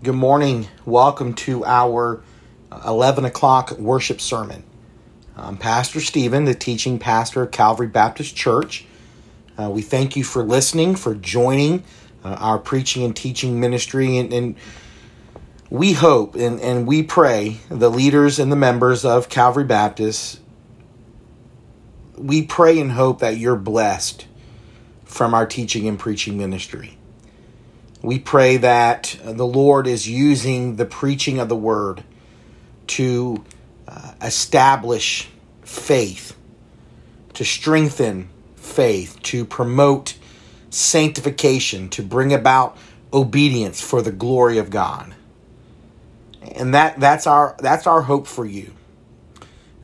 Good morning. Welcome to our 11 o'clock worship sermon. I'm Pastor Stephen, the teaching pastor of Calvary Baptist Church. Uh, we thank you for listening, for joining uh, our preaching and teaching ministry. And, and we hope and, and we pray, the leaders and the members of Calvary Baptist, we pray and hope that you're blessed from our teaching and preaching ministry. We pray that the Lord is using the preaching of the word to uh, establish faith, to strengthen faith, to promote sanctification, to bring about obedience for the glory of God. And that, that's our that's our hope for you.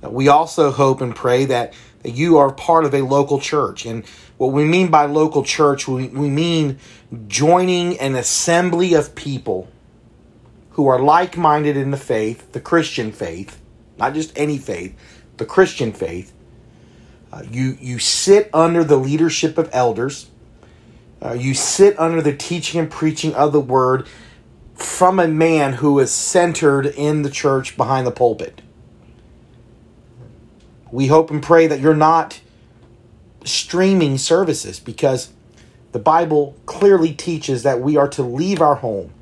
We also hope and pray that, that you are part of a local church. And what we mean by local church, we, we mean joining an assembly of people who are like minded in the faith, the Christian faith, not just any faith, the Christian faith. Uh, you, you sit under the leadership of elders, uh, you sit under the teaching and preaching of the word from a man who is centered in the church behind the pulpit. We hope and pray that you're not streaming services because the Bible clearly teaches that we are to leave our home,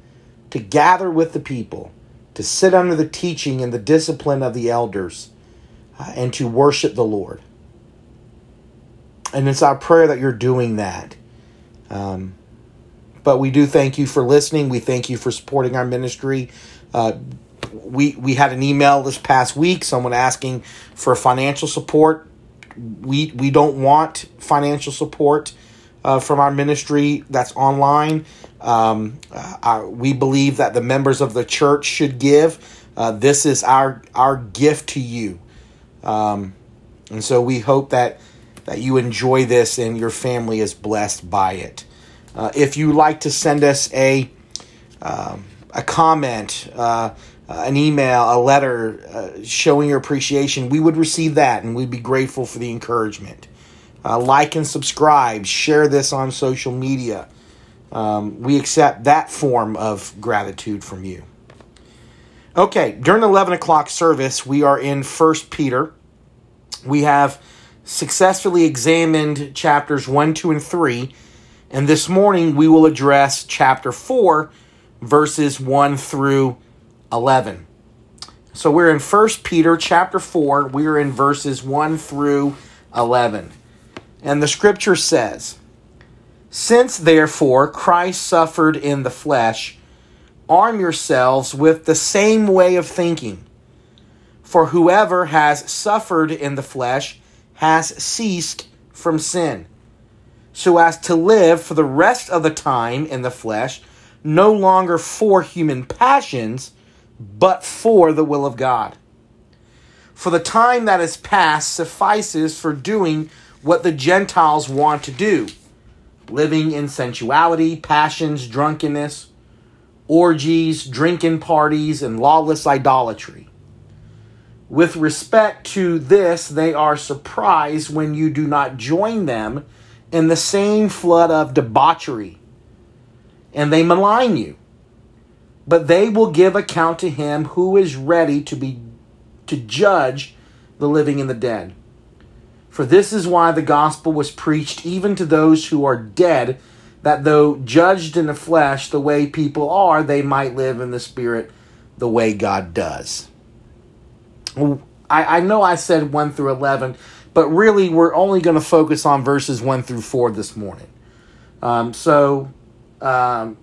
to gather with the people, to sit under the teaching and the discipline of the elders, uh, and to worship the Lord. And it's our prayer that you're doing that. Um, but we do thank you for listening. We thank you for supporting our ministry. Uh, we we had an email this past week, someone asking for financial support. We we don't want financial support uh, from our ministry that's online. Um, uh, we believe that the members of the church should give. Uh, this is our our gift to you, um, and so we hope that that you enjoy this and your family is blessed by it. Uh, if you like to send us a um, a comment, uh, an email, a letter uh, showing your appreciation, we would receive that and we'd be grateful for the encouragement. Uh, like and subscribe, share this on social media. Um, we accept that form of gratitude from you. Okay, during the 11 o'clock service, we are in First Peter. We have successfully examined chapters 1, 2, and 3, and this morning we will address chapter 4, verses 1 through 11. So we're in First Peter chapter 4, we are in verses 1 through 11. And the scripture says, Since therefore Christ suffered in the flesh, arm yourselves with the same way of thinking. For whoever has suffered in the flesh has ceased from sin, so as to live for the rest of the time in the flesh, no longer for human passions, but for the will of God. For the time that is past suffices for doing what the Gentiles want to do living in sensuality, passions, drunkenness, orgies, drinking parties, and lawless idolatry. With respect to this, they are surprised when you do not join them in the same flood of debauchery, and they malign you. But they will give account to him who is ready to be to judge the living and the dead. For this is why the gospel was preached even to those who are dead, that though judged in the flesh the way people are, they might live in the spirit the way God does. I, I know I said 1 through 11, but really we're only going to focus on verses 1 through 4 this morning. Um, so, um,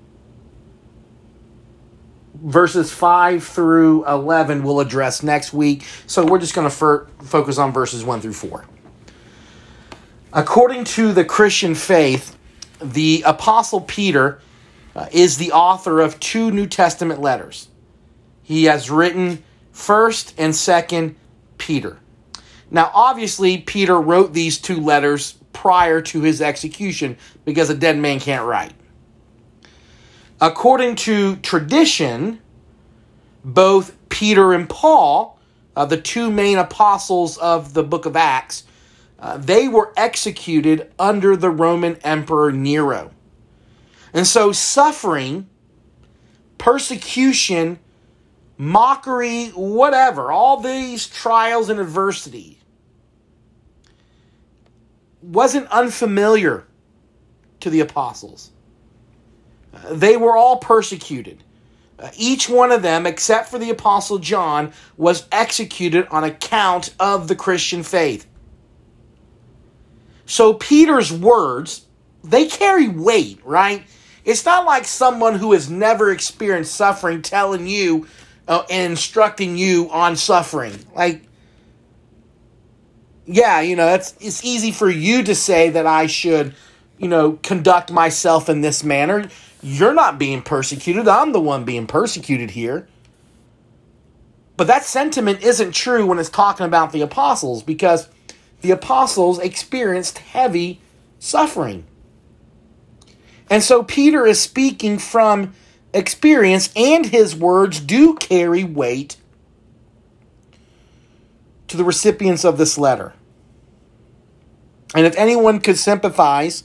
verses 5 through 11 we'll address next week. So, we're just going to focus on verses 1 through 4. According to the Christian faith, the Apostle Peter uh, is the author of two New Testament letters. He has written 1st and 2nd Peter. Now, obviously, Peter wrote these two letters prior to his execution because a dead man can't write. According to tradition, both Peter and Paul, uh, the two main apostles of the book of Acts, uh, they were executed under the Roman Emperor Nero. And so suffering persecution, mockery, whatever, all these trials and adversity wasn't unfamiliar to the apostles. They were all persecuted. Uh, each one of them, except for the Apostle John, was executed on account of the Christian faith. So Peter's words, they carry weight, right? It's not like someone who has never experienced suffering telling you uh, and instructing you on suffering. Like, yeah, you know, it's it's easy for you to say that I should, you know, conduct myself in this manner. You're not being persecuted. I'm the one being persecuted here. But that sentiment isn't true when it's talking about the apostles because the apostles experienced heavy suffering. And so Peter is speaking from experience, and his words do carry weight to the recipients of this letter. And if anyone could sympathize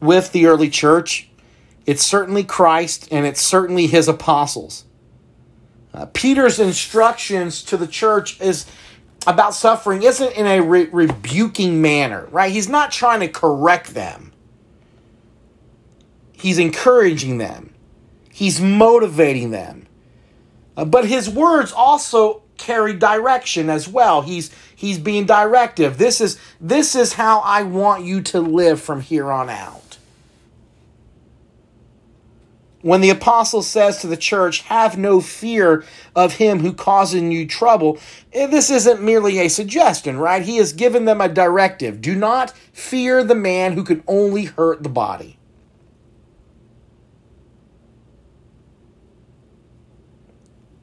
with the early church, it's certainly Christ and it's certainly his apostles. Uh, Peter's instructions to the church is about suffering isn't in a re- rebuking manner, right? He's not trying to correct them. He's encouraging them. He's motivating them. Uh, but his words also carry direction as well. He's he's being directive. This is this is how I want you to live from here on out. When the apostle says to the church, "Have no fear of him who causes you trouble," eh, this isn't merely a suggestion, right? He has given them a directive. Do not fear the man who can only hurt the body.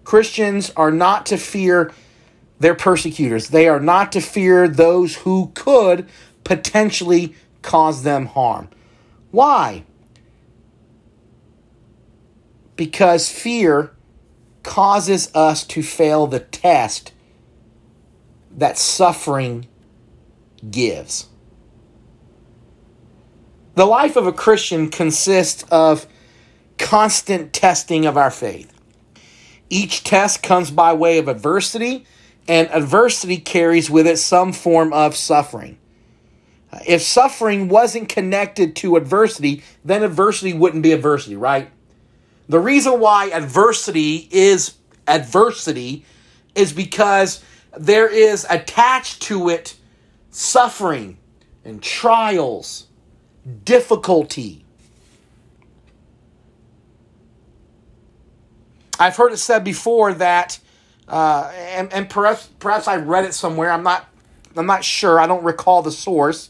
Christians are not to fear their persecutors. They are not to fear those who could potentially cause them harm. Why? Because fear causes us to fail the test that suffering gives. The life of a Christian consists of constant testing of our faith. Each test comes by way of adversity, and adversity carries with it some form of suffering. If suffering wasn't connected to adversity, then adversity wouldn't be adversity, right? The reason why adversity is adversity is because there is attached to it suffering and trials, difficulty, I've heard it said before that, uh, and, and perhaps perhaps I read it somewhere. I'm not I'm not sure. I don't recall the source.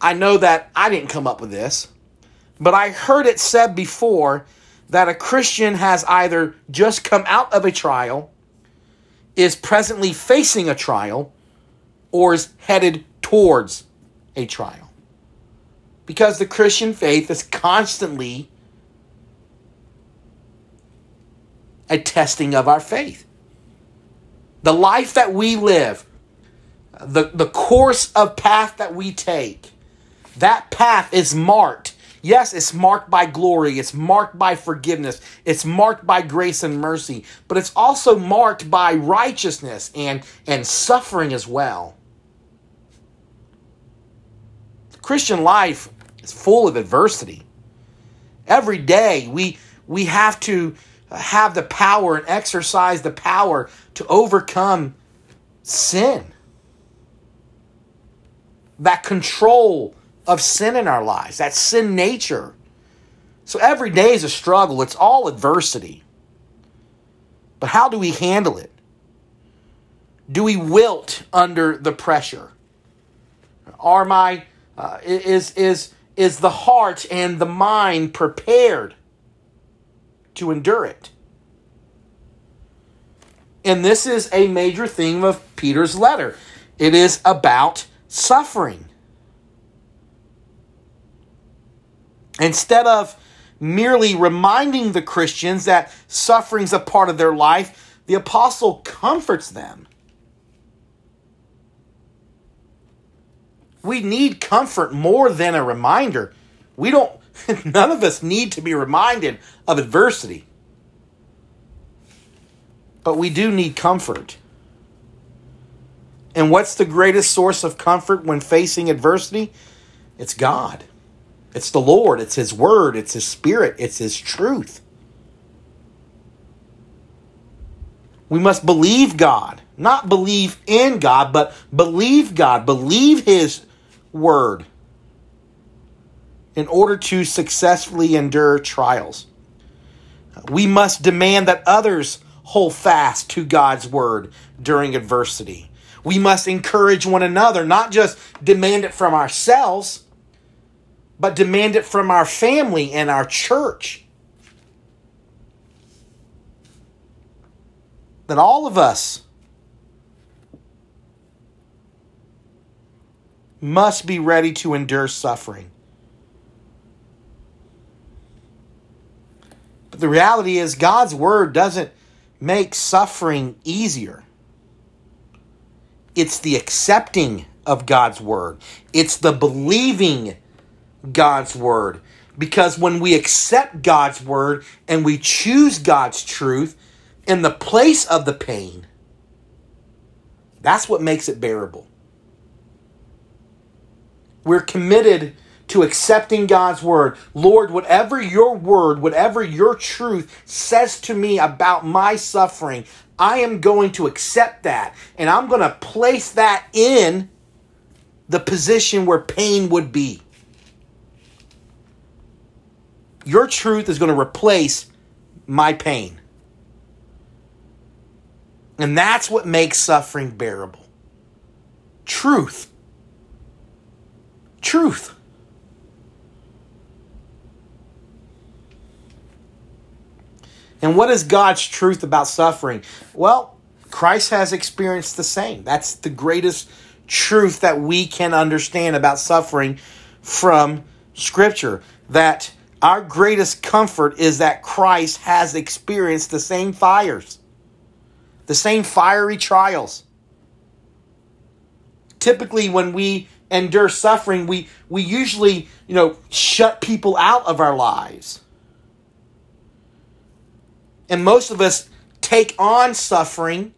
I know that I didn't come up with this, but I heard it said before that a Christian has either just come out of a trial, is presently facing a trial, or is headed towards a trial. Because the Christian faith is constantly a testing of our faith. The life that we live, the, the course of path that we take, that path is marked. Yes, it's marked by glory, it's marked by forgiveness, it's marked by grace and mercy, but it's also marked by righteousness and, and suffering as well. The Christian life is full of adversity. Every day we we have to have the power and exercise the power to overcome sin. That control of sin in our lives, that sin nature. So every day is a struggle, it's all adversity. But how do we handle it? Do we wilt under the pressure? Are my uh, is is is the heart and the mind prepared to endure it. And this is a major theme of Peter's letter. It is about suffering. Instead of merely reminding the Christians that suffering is a part of their life, the apostle comforts them. We need comfort more than a reminder. We don't None of us need to be reminded of adversity. but we do need comfort. And what's the greatest source of comfort when facing adversity? It's God. It's the Lord. It's His Word. It's His Spirit. It's His truth. We must believe God. Not believe in God, but believe God. Believe His Word in order to successfully endure trials. We must demand that others hold fast to God's word during adversity. We must encourage one another, not just demand it from ourselves, but demand it from our family and our church. That all of us must be ready to endure suffering. But the reality is, God's word doesn't make suffering easier. It's the accepting of God's word, it's the believing God's word. Because when we accept God's word and we choose God's truth in the place of the pain, that's what makes it bearable. We're committed to accepting God's word. Lord, whatever your word, whatever your truth says to me about my suffering, I am going to accept that. And I'm going to place that in the position where pain would be. Your truth is going to replace my pain. And that's what makes suffering bearable. Truth. Truth. And what is God's truth about suffering? Well, Christ has experienced the same. That's the greatest truth that we can understand about suffering from Scripture. That our greatest comfort is that Christ has experienced the same fires, the same fiery trials. Typically, when we endure suffering, we, we usually, you know, shut people out of our lives and most of us take on suffering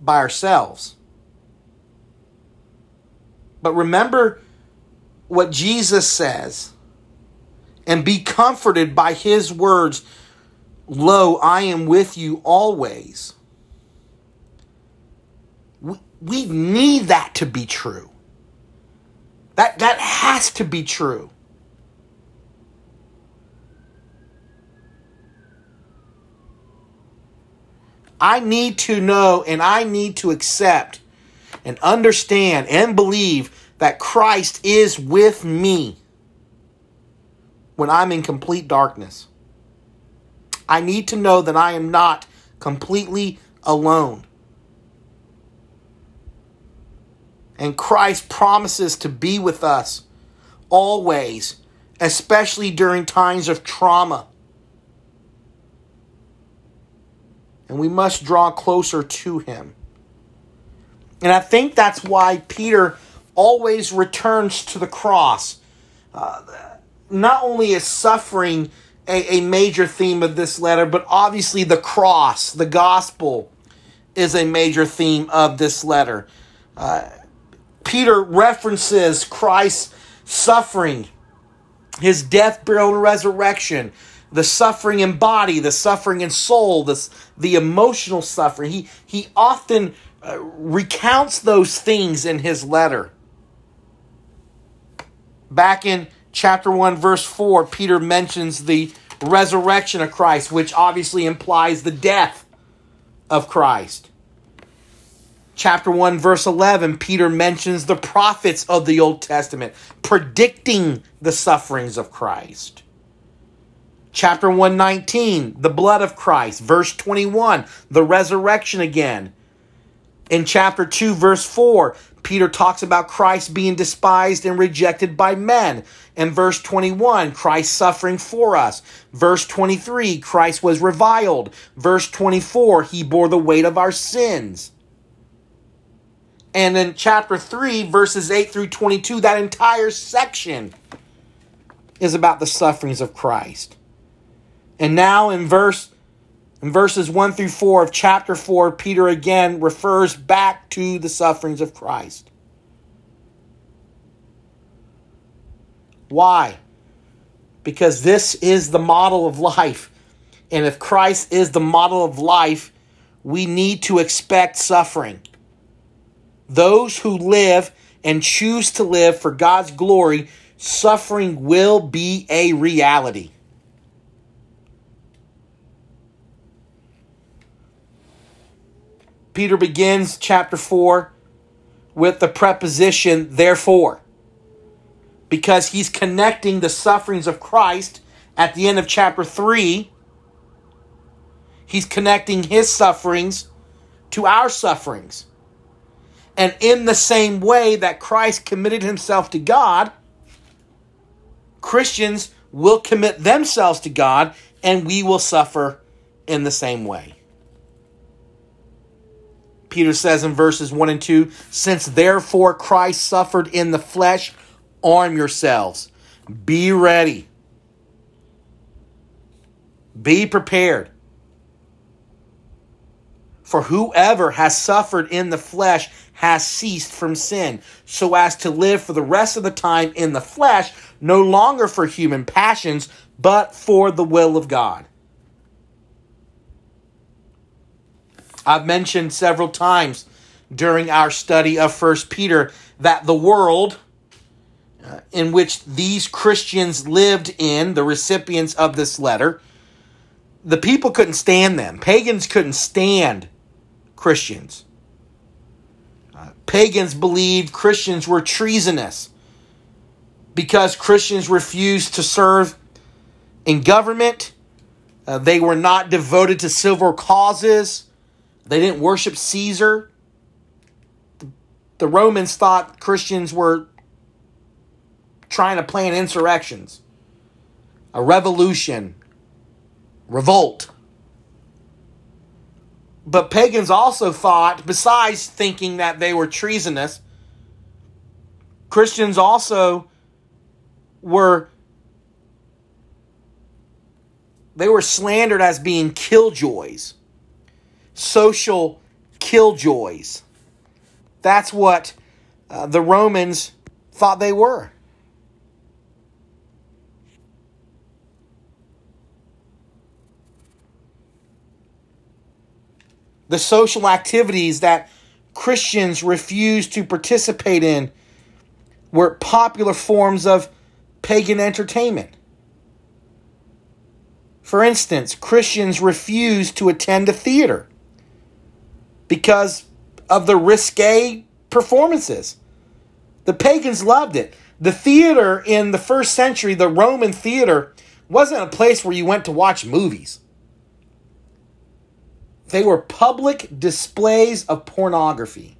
by ourselves. But remember what Jesus says and be comforted by his words Lo, I am with you always. We, we need that to be true. That, that has to be true. I need to know and I need to accept and understand and believe that Christ is with me when I'm in complete darkness. I need to know that I am not completely alone. And Christ promises to be with us always, especially during times of trauma and we must draw closer to him. And I think that's why Peter always returns to the cross. Uh, not only is suffering a, a major theme of this letter, but obviously the cross, the gospel, is a major theme of this letter. Uh, Peter references Christ's suffering, his death, burial, and resurrection, the suffering in body, the suffering in soul, the, the emotional suffering. He, he often uh, recounts those things in his letter. Back in chapter 1, verse 4, Peter mentions the resurrection of Christ, which obviously implies the death of Christ. Chapter 1, verse 11, Peter mentions the prophets of the Old Testament predicting the sufferings of Christ. Chapter 119, the blood of Christ. Verse 21, the resurrection again. In chapter 2, verse 4, Peter talks about Christ being despised and rejected by men. In verse 21, Christ suffering for us. Verse 23, Christ was reviled. Verse 24, he bore the weight of our sins. And in chapter 3, verses 8 through 22, that entire section is about the sufferings of Christ. And now in verse In verses 1 through 4 of chapter 4, Peter again refers back to the sufferings of Christ. Why? Because this is the model of life. And if Christ is the model of life, we need to expect suffering. Those who live and choose to live for God's glory, suffering will be a reality. Peter begins chapter 4 with the preposition therefore because he's connecting the sufferings of Christ at the end of chapter 3. He's connecting his sufferings to our sufferings. And in the same way that Christ committed himself to God, Christians will commit themselves to God and we will suffer in the same way. Peter says in verses 1 and 2 Since therefore Christ suffered in the flesh, arm yourselves, be ready, be prepared. For whoever has suffered in the flesh has ceased from sin, so as to live for the rest of the time in the flesh, no longer for human passions, but for the will of God. I've mentioned several times during our study of First Peter that the world uh, in which these Christians lived in, the recipients of this letter, the people couldn't stand them. Pagans couldn't stand Christians. Uh, pagans believed Christians were treasonous because Christians refused to serve in government. Uh, they were not devoted to civil causes. They didn't worship Caesar. The Romans thought Christians were trying to plan insurrections, a revolution, revolt. But pagans also thought, besides thinking that they were treasonous, Christians also were they were slandered as being killjoys social killjoys. That's what uh, the Romans thought they were. The social activities that Christians refused to participate in were popular forms of pagan entertainment. For instance, Christians refused to attend a theater because of the risque performances. The pagans loved it. The theater in the first century, the Roman theater, wasn't a place where you went to watch movies. They were public displays of pornography.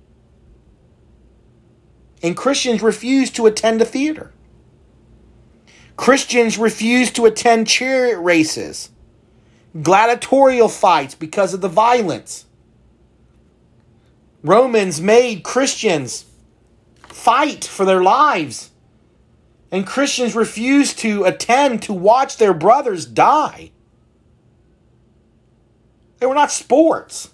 And Christians refused to attend a theater. Christians refused to attend chariot races, gladiatorial fights because of the violence. Romans made Christians fight for their lives. And Christians refused to attend to watch their brothers die. They were not sports.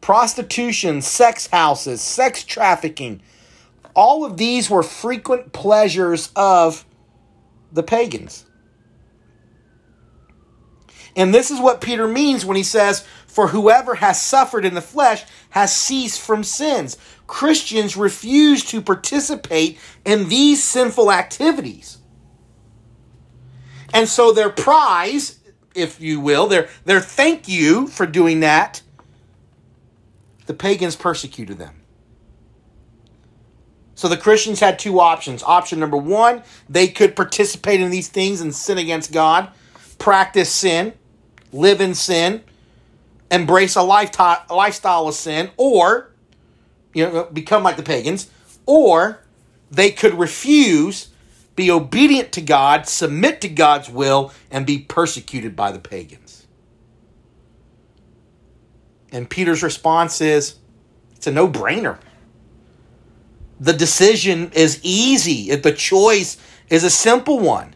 Prostitution, sex houses, sex trafficking, all of these were frequent pleasures of the pagans. And this is what Peter means when he says, For whoever has suffered in the flesh has ceased from sins. Christians refuse to participate in these sinful activities. And so their prize, if you will, their, their thank you for doing that, the pagans persecuted them. So the Christians had two options. Option number one, they could participate in these things and sin against God, practice sin live in sin, embrace a lifestyle of sin, or you know become like the pagans, or they could refuse, be obedient to God, submit to God's will, and be persecuted by the pagans. And Peter's response is it's a no brainer. The decision is easy, the choice is a simple one.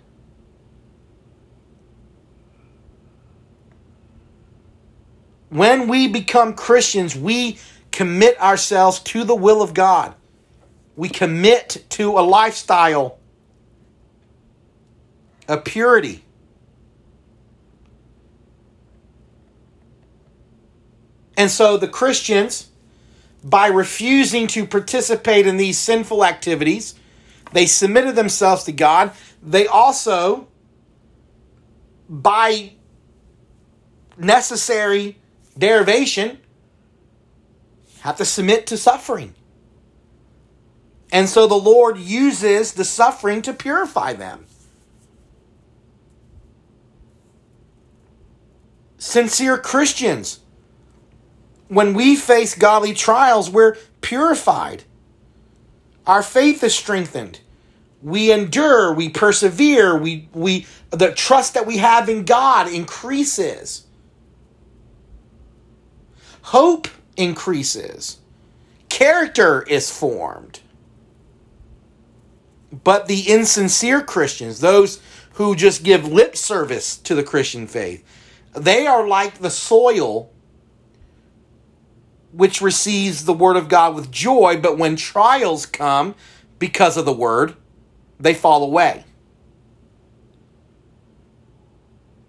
When we become Christians, we commit ourselves to the will of God. We commit to a lifestyle of purity. And so the Christians, by refusing to participate in these sinful activities, they submitted themselves to God. They also, by necessary derivation, have to submit to suffering. And so the Lord uses the suffering to purify them. Sincere Christians when we face godly trials, we're purified. Our faith is strengthened. We endure, we persevere, we, we the trust that we have in God increases. Hope increases. Character is formed. But the insincere Christians, those who just give lip service to the Christian faith, they are like the soil which receives the word of God with joy, but when trials come because of the word, they fall away.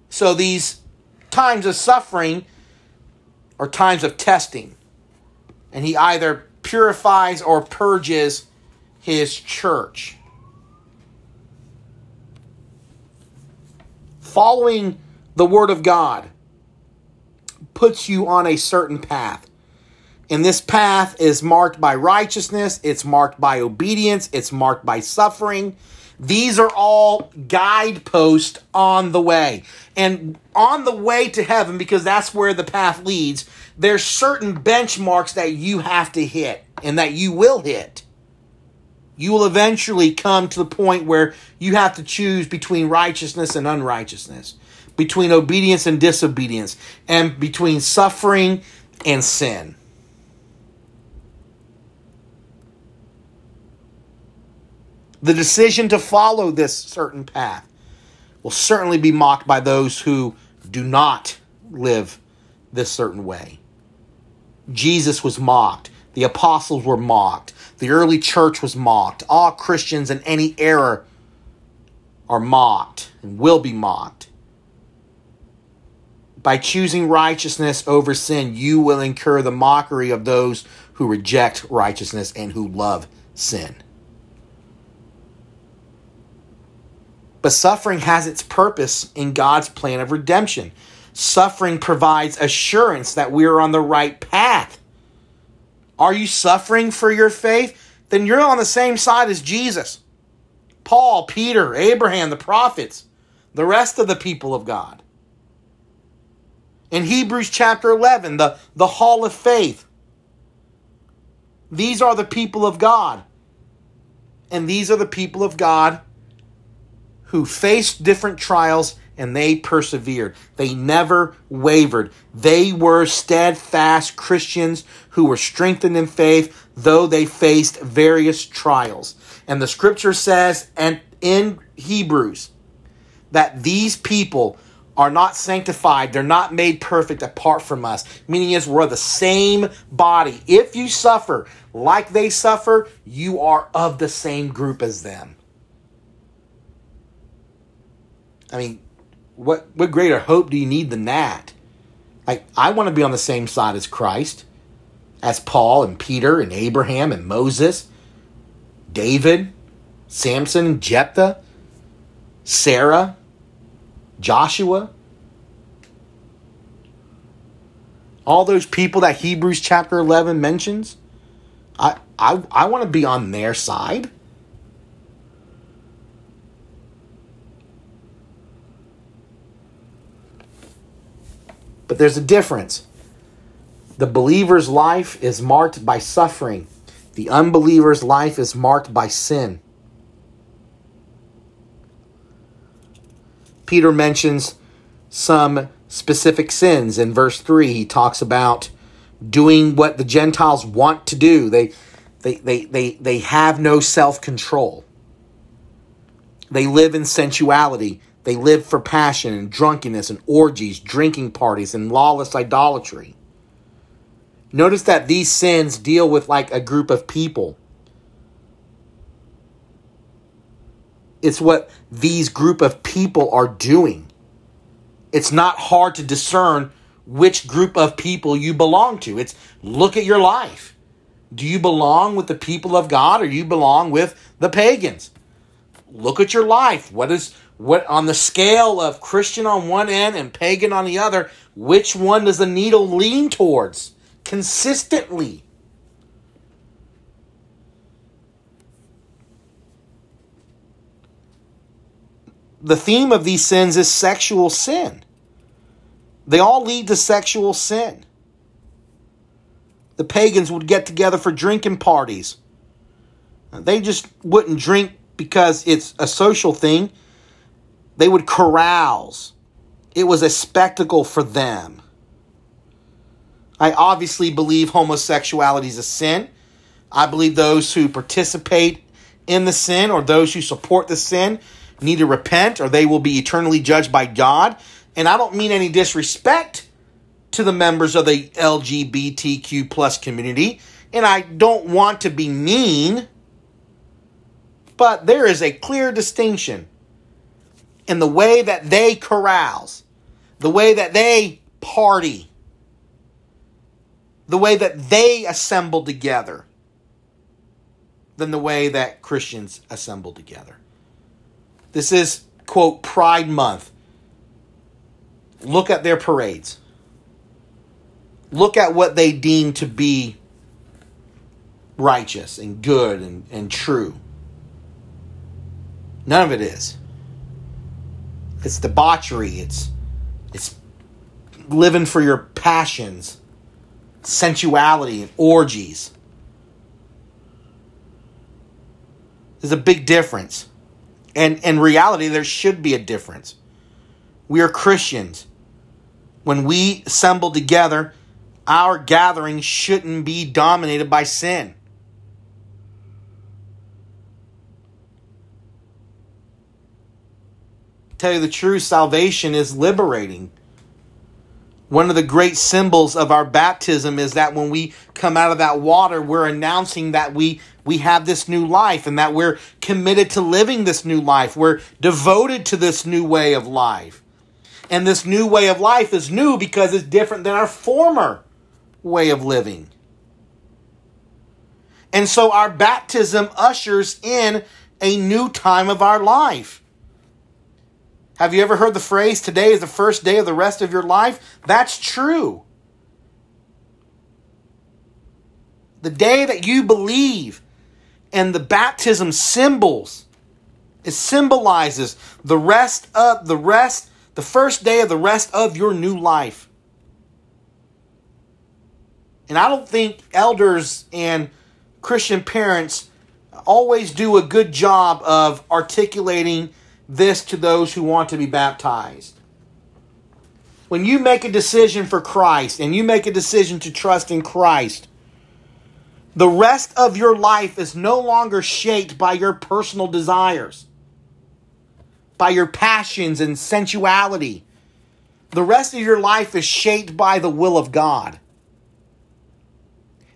So these times of suffering are times of testing. And he either purifies or purges his church. Following the word of God puts you on a certain path. And this path is marked by righteousness, it's marked by obedience, it's marked by suffering. These are all guideposts on the way. And on the way to heaven, because that's where the path leads, there's certain benchmarks that you have to hit and that you will hit. You will eventually come to the point where you have to choose between righteousness and unrighteousness, between obedience and disobedience, and between suffering and sin. The decision to follow this certain path will certainly be mocked by those who do not live this certain way. Jesus was mocked. The apostles were mocked. The early church was mocked. All Christians in any era are mocked and will be mocked. By choosing righteousness over sin, you will incur the mockery of those who reject righteousness and who love sin. But suffering has its purpose in God's plan of redemption. Suffering provides assurance that we are on the right path. Are you suffering for your faith? Then you're on the same side as Jesus. Paul, Peter, Abraham, the prophets, the rest of the people of God. In Hebrews chapter 11, the, the hall of faith. These are the people of God. And these are the people of God who faced different trials and they persevered. They never wavered. They were steadfast Christians who were strengthened in faith, though they faced various trials. And the scripture says, and in Hebrews, that these people are not sanctified, they're not made perfect apart from us. Meaning is we're the same body. If you suffer like they suffer, you are of the same group as them. I mean, what what greater hope do you need than that? Like I want to be on the same side as Christ, as Paul and Peter and Abraham and Moses, David, Samson, Jephthah, Sarah, Joshua. All those people that Hebrews chapter 11 mentions. I I I want to be on their side. But there's a difference. The believer's life is marked by suffering, the unbeliever's life is marked by sin. Peter mentions some specific sins. In verse 3, he talks about doing what the Gentiles want to do. They, they, they, they, they have no self control. They live in sensuality. They lived for passion and drunkenness and orgies, drinking parties, and lawless idolatry. Notice that these sins deal with like a group of people. It's what these group of people are doing. It's not hard to discern which group of people you belong to. It's look at your life. Do you belong with the people of God or you belong with the pagans? Look at your life. What is what on the scale of Christian on one end and pagan on the other, which one does the needle lean towards consistently? The theme of these sins is sexual sin. They all lead to sexual sin. The pagans would get together for drinking parties. They just wouldn't drink because it's a social thing. They would carouse. It was a spectacle for them. I obviously believe homosexuality is a sin. I believe those who participate in the sin or those who support the sin need to repent or they will be eternally judged by God. And I don't mean any disrespect to the members of the LGBTQ plus community. And I don't want to be mean, but there is a clear distinction in the way that they carouse, the way that they party, the way that they assemble together, than the way that Christians assemble together. This is, quote, Pride Month. Look at their parades. Look at what they deem to be righteous and good and, and true. None of it is. It's debauchery. It's it's living for your passions, sensuality, and orgies. There's a big difference. And in reality, there should be a difference. We are Christians. When we assemble together, our gathering shouldn't be dominated by sin. Tell you the truth, salvation is liberating. One of the great symbols of our baptism is that when we come out of that water, we're announcing that we, we have this new life and that we're committed to living this new life. We're devoted to this new way of life. And this new way of life is new because it's different than our former way of living. And so our baptism ushers in a new time of our life. Have you ever heard the phrase, today is the first day of the rest of your life? That's true. The day that you believe and the baptism symbols, it symbolizes the rest of the rest, the first day of the rest of your new life. And I don't think elders and Christian parents always do a good job of articulating this to those who want to be baptized. When you make a decision for Christ and you make a decision to trust in Christ, the rest of your life is no longer shaped by your personal desires, by your passions and sensuality. The rest of your life is shaped by the will of God.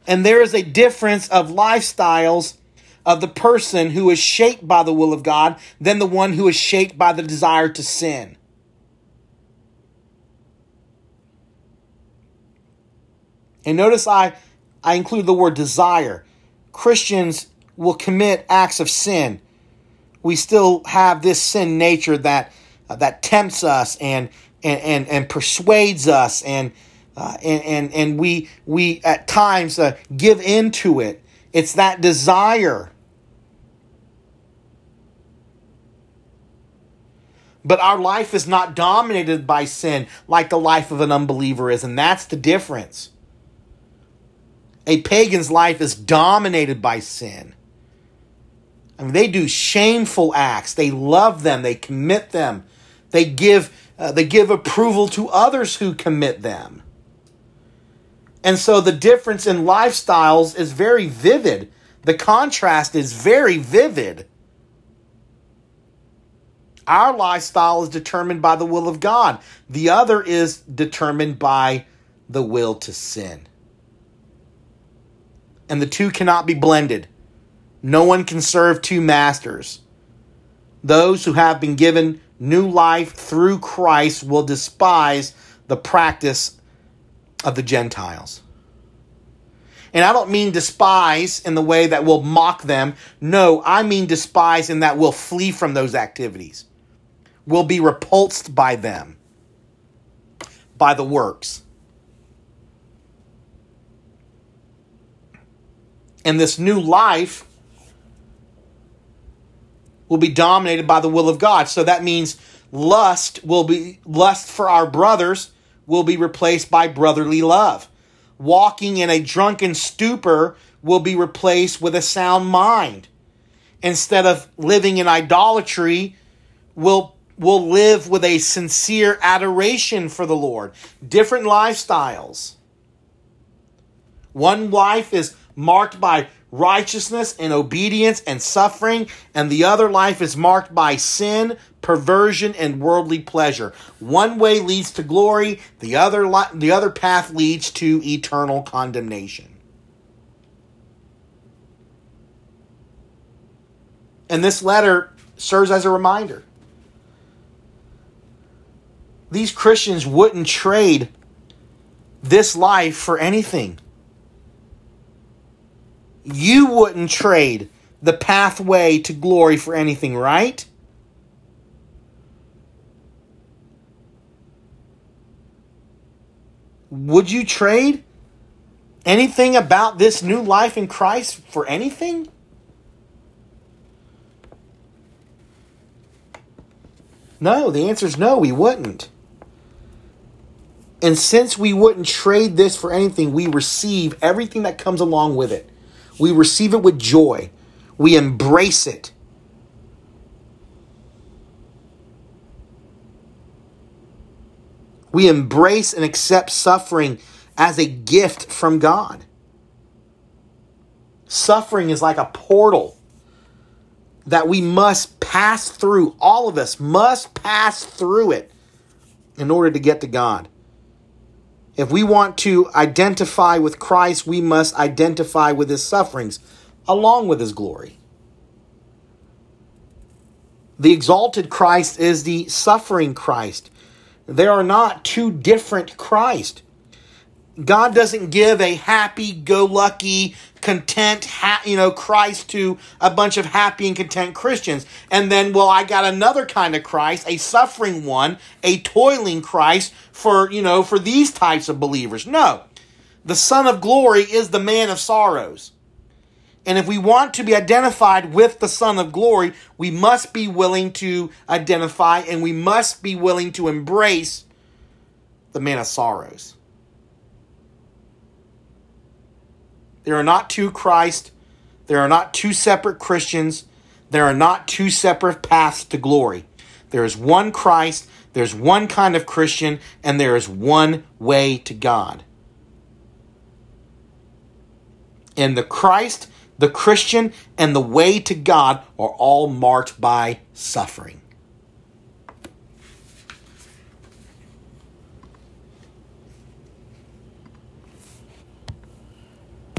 And there is a difference of lifestyles of the person who is shaped by the will of God than the one who is shaped by the desire to sin. And notice I, I include the word desire. Christians will commit acts of sin. We still have this sin nature that uh, that tempts us and and and, and persuades us and, uh, and and and we we at times uh, give into it. It's that desire. But our life is not dominated by sin like the life of an unbeliever is, and that's the difference. A pagan's life is dominated by sin. I mean, they do shameful acts. They love them. They commit them. They give uh, they give approval to others who commit them. And so the difference in lifestyles is very vivid. The contrast is very vivid. Our lifestyle is determined by the will of God, the other is determined by the will to sin. And the two cannot be blended. No one can serve two masters. Those who have been given new life through Christ will despise the practice of the Gentiles. And I don't mean despise in the way that will mock them. No, I mean despise in that will flee from those activities, will be repulsed by them, by the works. And this new life will be dominated by the will of God. So that means lust will be lust for our brothers will be replaced by brotherly love walking in a drunken stupor will be replaced with a sound mind. Instead of living in idolatry, we'll, we'll live with a sincere adoration for the Lord. Different lifestyles. One life is marked by righteousness and obedience and suffering, and the other life is marked by sin, perversion, and worldly pleasure. One way leads to glory, the other, the other path leads to eternal condemnation. And this letter serves as a reminder. These Christians wouldn't trade this life for anything you wouldn't trade the pathway to glory for anything, right? Would you trade anything about this new life in Christ for anything? No, the answer is no, we wouldn't. And since we wouldn't trade this for anything, we receive everything that comes along with it. We receive it with joy. We embrace it. We embrace and accept suffering as a gift from God. Suffering is like a portal that we must pass through. All of us must pass through it in order to get to God. If we want to identify with Christ, we must identify with his sufferings along with his glory. The exalted Christ is the suffering Christ. There are not two different Christ. God doesn't give a happy go lucky, content, ha- you know, Christ to a bunch of happy and content Christians. And then, well, I got another kind of Christ, a suffering one, a toiling Christ for, you know, for these types of believers. No. The Son of Glory is the man of sorrows. And if we want to be identified with the Son of Glory, we must be willing to identify and we must be willing to embrace the man of sorrows. There are not two Christ. There are not two separate Christians. There are not two separate paths to glory. There is one Christ, there's one kind of Christian, and there is one way to God. And the Christ, the Christian, and the way to God are all marked by suffering.